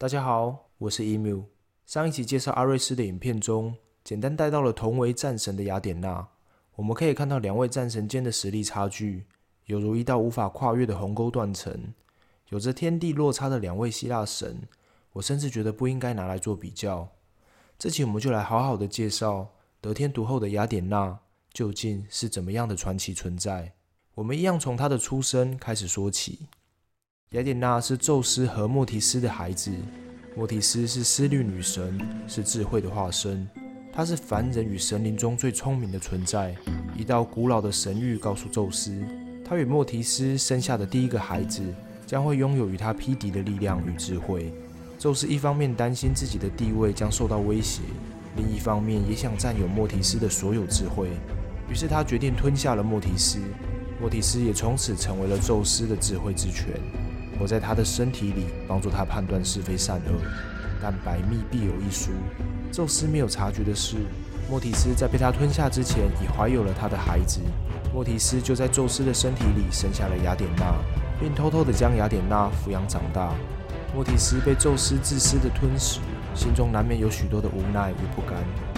大家好，我是 emu。上一期介绍阿瑞斯的影片中，简单带到了同为战神的雅典娜。我们可以看到两位战神间的实力差距，犹如一道无法跨越的鸿沟断层。有着天地落差的两位希腊神，我甚至觉得不应该拿来做比较。这期我们就来好好的介绍得天独厚的雅典娜究竟是怎么样的传奇存在。我们一样从她的出生开始说起。雅典娜是宙斯和莫提斯的孩子。莫提斯是思虑女神，是智慧的化身。她是凡人与神灵中最聪明的存在。一道古老的神谕告诉宙斯，他与莫提斯生下的第一个孩子将会拥有与他匹敌的力量与智慧。宙斯一方面担心自己的地位将受到威胁，另一方面也想占有莫提斯的所有智慧。于是他决定吞下了莫提斯。莫提斯也从此成为了宙斯的智慧之泉。活在他的身体里，帮助他判断是非善恶。但百密必有一疏，宙斯没有察觉的是，莫提斯在被他吞下之前，已怀有了他的孩子。莫提斯就在宙斯的身体里生下了雅典娜，并偷偷地将雅典娜抚养长大。莫提斯被宙斯自私的吞噬，心中难免有许多的无奈与不甘。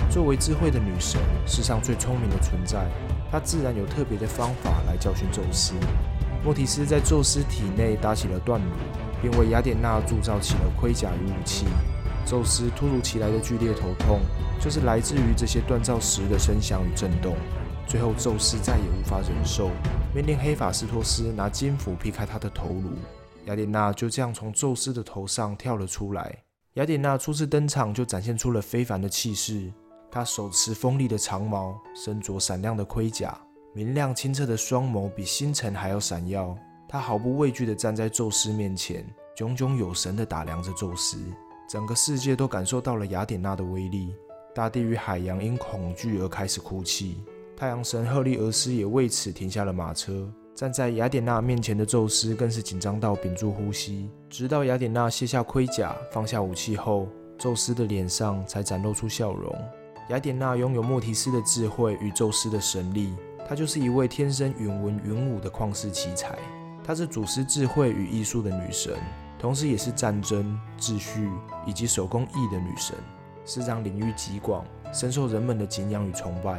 作为智慧的女神，世上最聪明的存在，她自然有特别的方法来教训宙斯。莫提斯在宙斯体内搭起了锻炉，并为雅典娜铸造起了盔甲与武器。宙斯突如其来的剧烈头痛，就是来自于这些锻造时的声响与震动。最后，宙斯再也无法忍受，命令黑法斯托斯拿金斧劈开他的头颅。雅典娜就这样从宙斯的头上跳了出来。雅典娜初次登场就展现出了非凡的气势，她手持锋利的长矛，身着闪亮的盔甲。明亮清澈的双眸比星辰还要闪耀，他毫不畏惧地站在宙斯面前，炯炯有神地打量着宙斯。整个世界都感受到了雅典娜的威力，大地与海洋因恐惧而开始哭泣。太阳神赫利俄斯也为此停下了马车。站在雅典娜面前的宙斯更是紧张到屏住呼吸，直到雅典娜卸下盔甲、放下武器后，宙斯的脸上才展露出笑容。雅典娜拥有莫提斯的智慧与宙斯的神力。她就是一位天生云文云武的旷世奇才，她是祖师智慧与艺术的女神，同时也是战争、秩序以及手工艺的女神，施展领域极广，深受人们的敬仰与崇拜。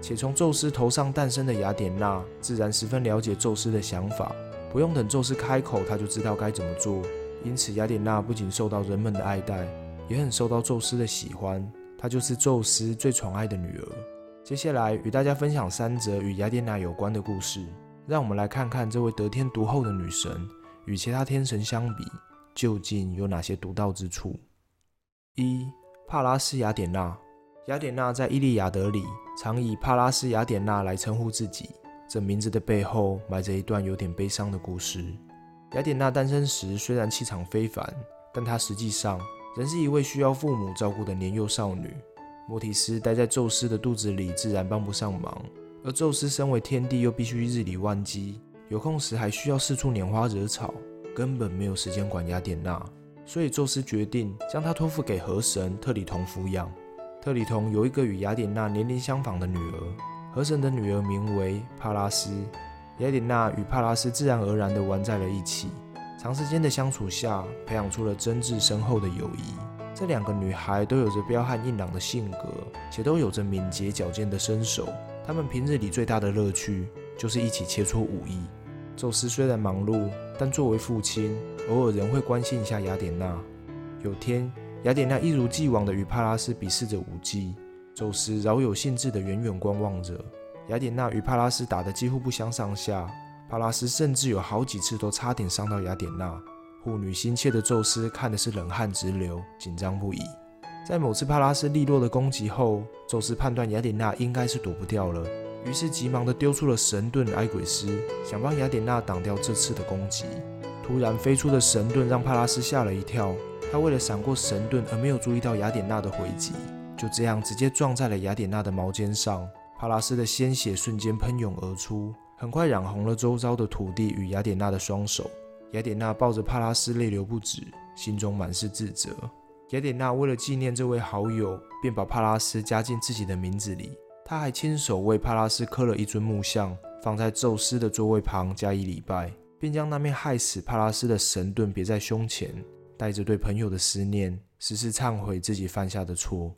且从宙斯头上诞生的雅典娜，自然十分了解宙斯的想法，不用等宙斯开口，她就知道该怎么做。因此，雅典娜不仅受到人们的爱戴，也很受到宙斯的喜欢。她就是宙斯最宠爱的女儿。接下来与大家分享三则与雅典娜有关的故事，让我们来看看这位得天独厚的女神与其他天神相比，究竟有哪些独到之处。一、帕拉斯雅典娜。雅典娜在《伊利亚德》里常以帕拉斯雅典娜来称呼自己，这名字的背后埋着一段有点悲伤的故事。雅典娜诞生时虽然气场非凡，但她实际上仍是一位需要父母照顾的年幼少女。莫提斯待在宙斯的肚子里，自然帮不上忙。而宙斯身为天帝，又必须日理万机，有空时还需要四处拈花惹草，根本没有时间管雅典娜。所以宙斯决定将她托付给河神特里同抚养。特里同有一个与雅典娜年龄相仿的女儿，河神的女儿名为帕拉斯。雅典娜与帕拉斯自然而然地玩在了一起，长时间的相处下，培养出了真挚深厚的友谊。这两个女孩都有着彪悍硬朗的性格，且都有着敏捷矫健的身手。她们平日里最大的乐趣就是一起切磋武艺。宙斯虽然忙碌，但作为父亲，偶尔仍会关心一下雅典娜。有天，雅典娜一如既往地与帕拉斯比试着武技，宙斯饶有兴致地远远观望着。雅典娜与帕拉斯打得几乎不相上下，帕拉斯甚至有好几次都差点伤到雅典娜。护女心切的宙斯看的是冷汗直流，紧张不已。在某次帕拉斯利落的攻击后，宙斯判断雅典娜应该是躲不掉了，于是急忙地丢出了神盾埃鬼斯，想帮雅典娜挡掉这次的攻击。突然飞出的神盾让帕拉斯吓了一跳，他为了闪过神盾而没有注意到雅典娜的回击，就这样直接撞在了雅典娜的毛尖上。帕拉斯的鲜血瞬间喷涌而出，很快染红了周遭的土地与雅典娜的双手。雅典娜抱着帕拉斯，泪流不止，心中满是自责。雅典娜为了纪念这位好友，便把帕拉斯加进自己的名字里。她还亲手为帕拉斯刻了一尊木像，放在宙斯的座位旁加以礼拜，并将那面害死帕拉斯的神盾别在胸前。带着对朋友的思念，时时忏悔自己犯下的错。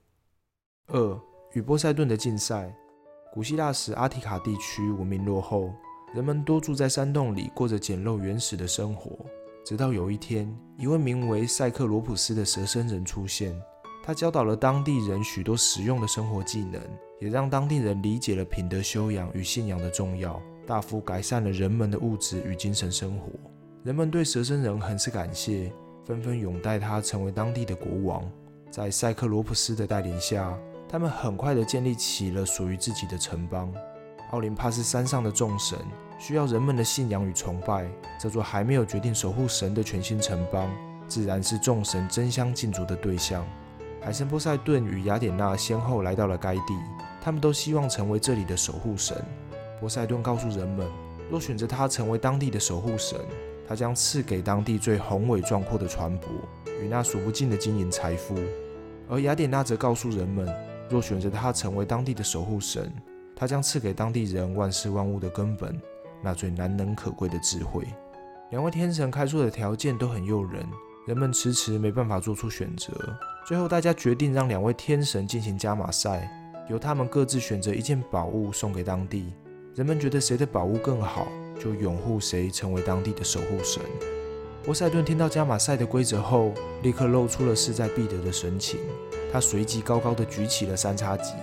二与波塞顿的竞赛。古希腊时，阿提卡地区文明落后，人们多住在山洞里，过着简陋原始的生活。直到有一天，一位名为塞克罗普斯的蛇身人出现，他教导了当地人许多实用的生活技能，也让当地人理解了品德修养与信仰的重要，大幅改善了人们的物质与精神生活。人们对蛇身人很是感谢，纷纷拥戴他成为当地的国王。在塞克罗普斯的带领下。他们很快地建立起了属于自己的城邦。奥林帕斯山上的众神需要人们的信仰与崇拜。这座还没有决定守护神的全新城邦，自然是众神争相竞逐的对象。海神波塞顿与雅典娜先后来到了该地，他们都希望成为这里的守护神。波塞顿告诉人们，若选择他成为当地的守护神，他将赐给当地最宏伟壮阔的船舶与那数不尽的金银财富。而雅典娜则告诉人们。若选择他成为当地的守护神，他将赐给当地人万事万物的根本，那最难能可贵的智慧。两位天神开出的条件都很诱人，人们迟迟没办法做出选择。最后，大家决定让两位天神进行加马赛，由他们各自选择一件宝物送给当地。人们觉得谁的宝物更好，就拥护谁成为当地的守护神。波塞顿听到加马赛的规则后，立刻露出了势在必得的神情。他随即高高的举起了三叉戟，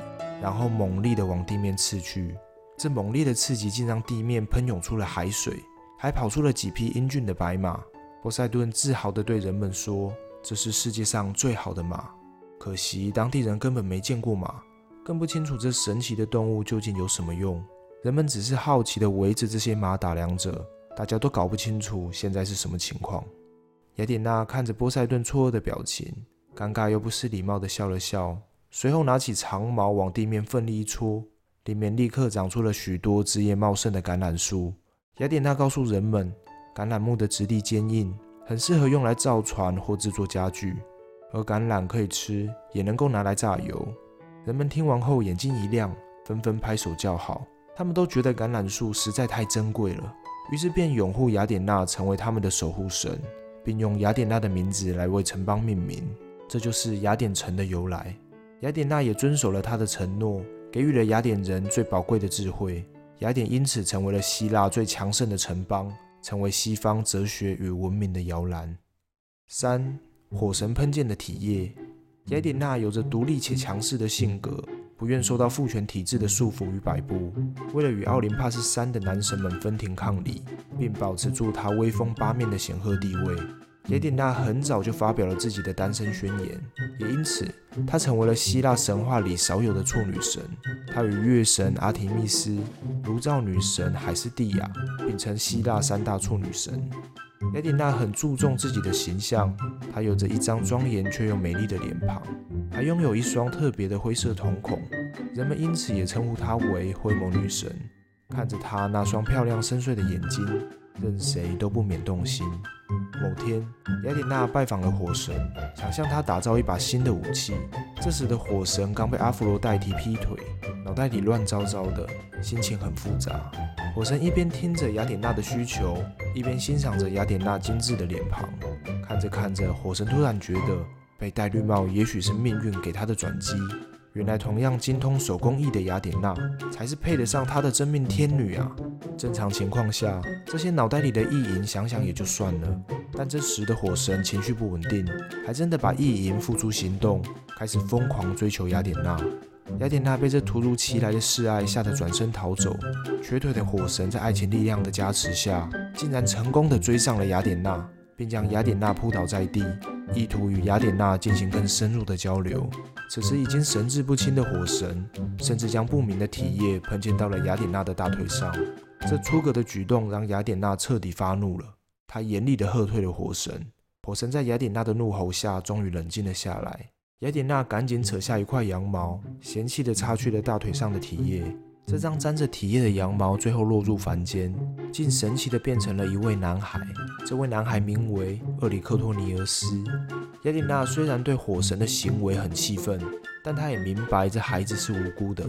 然后猛力的往地面刺去。这猛烈的刺激竟让地面喷涌出了海水，还跑出了几匹英俊的白马。波塞顿自豪地对人们说：“这是世界上最好的马。”可惜当地人根本没见过马，更不清楚这神奇的动物究竟有什么用。人们只是好奇地围着这些马打量着，大家都搞不清楚现在是什么情况。雅典娜看着波塞顿错愕的表情。尴尬又不失礼貌地笑了笑，随后拿起长矛往地面奋力一戳，里面立刻长出了许多枝叶茂盛的橄榄树。雅典娜告诉人们，橄榄木的质地坚硬，很适合用来造船或制作家具，而橄榄可以吃，也能够拿来榨油。人们听完后眼睛一亮，纷纷拍手叫好。他们都觉得橄榄树实在太珍贵了，于是便拥护雅典娜成为他们的守护神，并用雅典娜的名字来为城邦命名。这就是雅典城的由来。雅典娜也遵守了她的承诺，给予了雅典人最宝贵的智慧。雅典因此成为了希腊最强盛的城邦，成为西方哲学与文明的摇篮。三火神喷溅的体液。雅典娜有着独立且强势的性格，不愿受到父权体制的束缚与摆布。为了与奥林帕斯山的男神们分庭抗礼，并保持住她威风八面的显赫地位。雅典娜很早就发表了自己的单身宣言，也因此她成为了希腊神话里少有的处女神。她与月神阿提密斯、炉灶女神海斯蒂亚并称希腊三大处女神。雅典娜很注重自己的形象，她有着一张庄严却又美丽的脸庞，还拥有一双特别的灰色瞳孔，人们因此也称呼她为灰眸女神。看着她那双漂亮深邃的眼睛。任谁都不免动心。某天，雅典娜拜访了火神，想向他打造一把新的武器。这时的火神刚被阿芙罗代替劈腿，脑袋里乱糟糟的，心情很复杂。火神一边听着雅典娜的需求，一边欣赏着雅典娜精致的脸庞。看着看着，火神突然觉得被戴绿帽也许是命运给他的转机。原来同样精通手工艺的雅典娜，才是配得上他的真命天女啊！正常情况下，这些脑袋里的意淫想想也就算了，但这时的火神情绪不稳定，还真的把意淫付诸行动，开始疯狂追求雅典娜。雅典娜被这突如其来的示爱吓得转身逃走，瘸腿的火神在爱情力量的加持下，竟然成功的追上了雅典娜，并将雅典娜扑倒在地。意图与雅典娜进行更深入的交流。此时已经神志不清的火神，甚至将不明的体液喷溅到了雅典娜的大腿上。这出格的举动让雅典娜彻底发怒了，她严厉地喝退了火神。火神在雅典娜的怒吼下，终于冷静了下来。雅典娜赶紧扯下一块羊毛，嫌弃地擦去了大腿上的体液。这张沾着体液的羊毛最后落入凡间，竟神奇地变成了一位男孩。这位男孩名为厄里克托尼俄斯。雅典娜虽然对火神的行为很气愤，但他也明白这孩子是无辜的，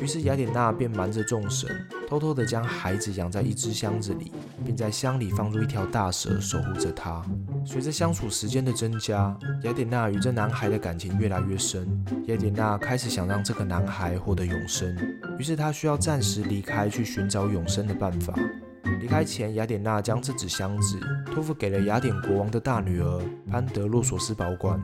于是雅典娜便瞒着众神，偷偷地将孩子养在一只箱子里，并在箱里放入一条大蛇，守护着他。随着相处时间的增加，雅典娜与这男孩的感情越来越深。雅典娜开始想让这个男孩获得永生，于是她需要暂时离开，去寻找永生的办法。离开前，雅典娜将这纸箱子托付给了雅典国王的大女儿潘德洛索斯保管。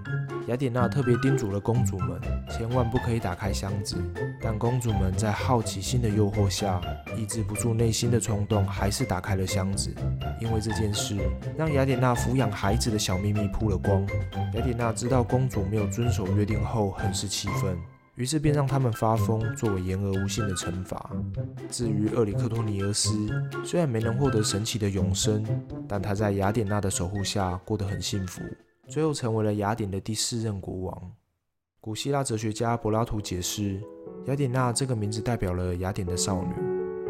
雅典娜特别叮嘱了公主们，千万不可以打开箱子。但公主们在好奇心的诱惑下，抑制不住内心的冲动，还是打开了箱子。因为这件事，让雅典娜抚养孩子的小秘密曝了光。雅典娜知道公主没有遵守约定后，很是气愤。于是便让他们发疯，作为言而无信的惩罚。至于厄里克托尼俄斯，虽然没能获得神奇的永生，但他在雅典娜的守护下过得很幸福，最后成为了雅典的第四任国王。古希腊哲学家柏拉图解释，雅典娜这个名字代表了雅典的少女，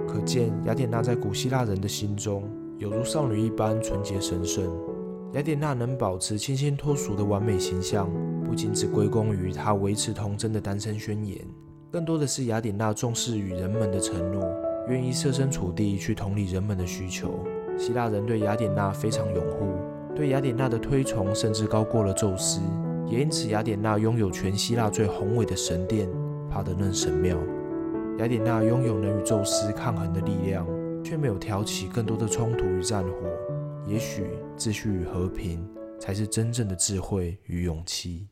可见雅典娜在古希腊人的心中，有如少女一般纯洁神圣。雅典娜能保持清新脱俗的完美形象。不仅只归功于她维持童真的单身宣言，更多的是雅典娜重视与人们的承诺，愿意设身处地去同理人们的需求。希腊人对雅典娜非常拥护，对雅典娜的推崇甚至高过了宙斯，也因此雅典娜拥有全希腊最宏伟的神殿——帕德嫩神庙。雅典娜拥有能与宙斯抗衡的力量，却没有挑起更多的冲突与战火。也许秩序与和平才是真正的智慧与勇气。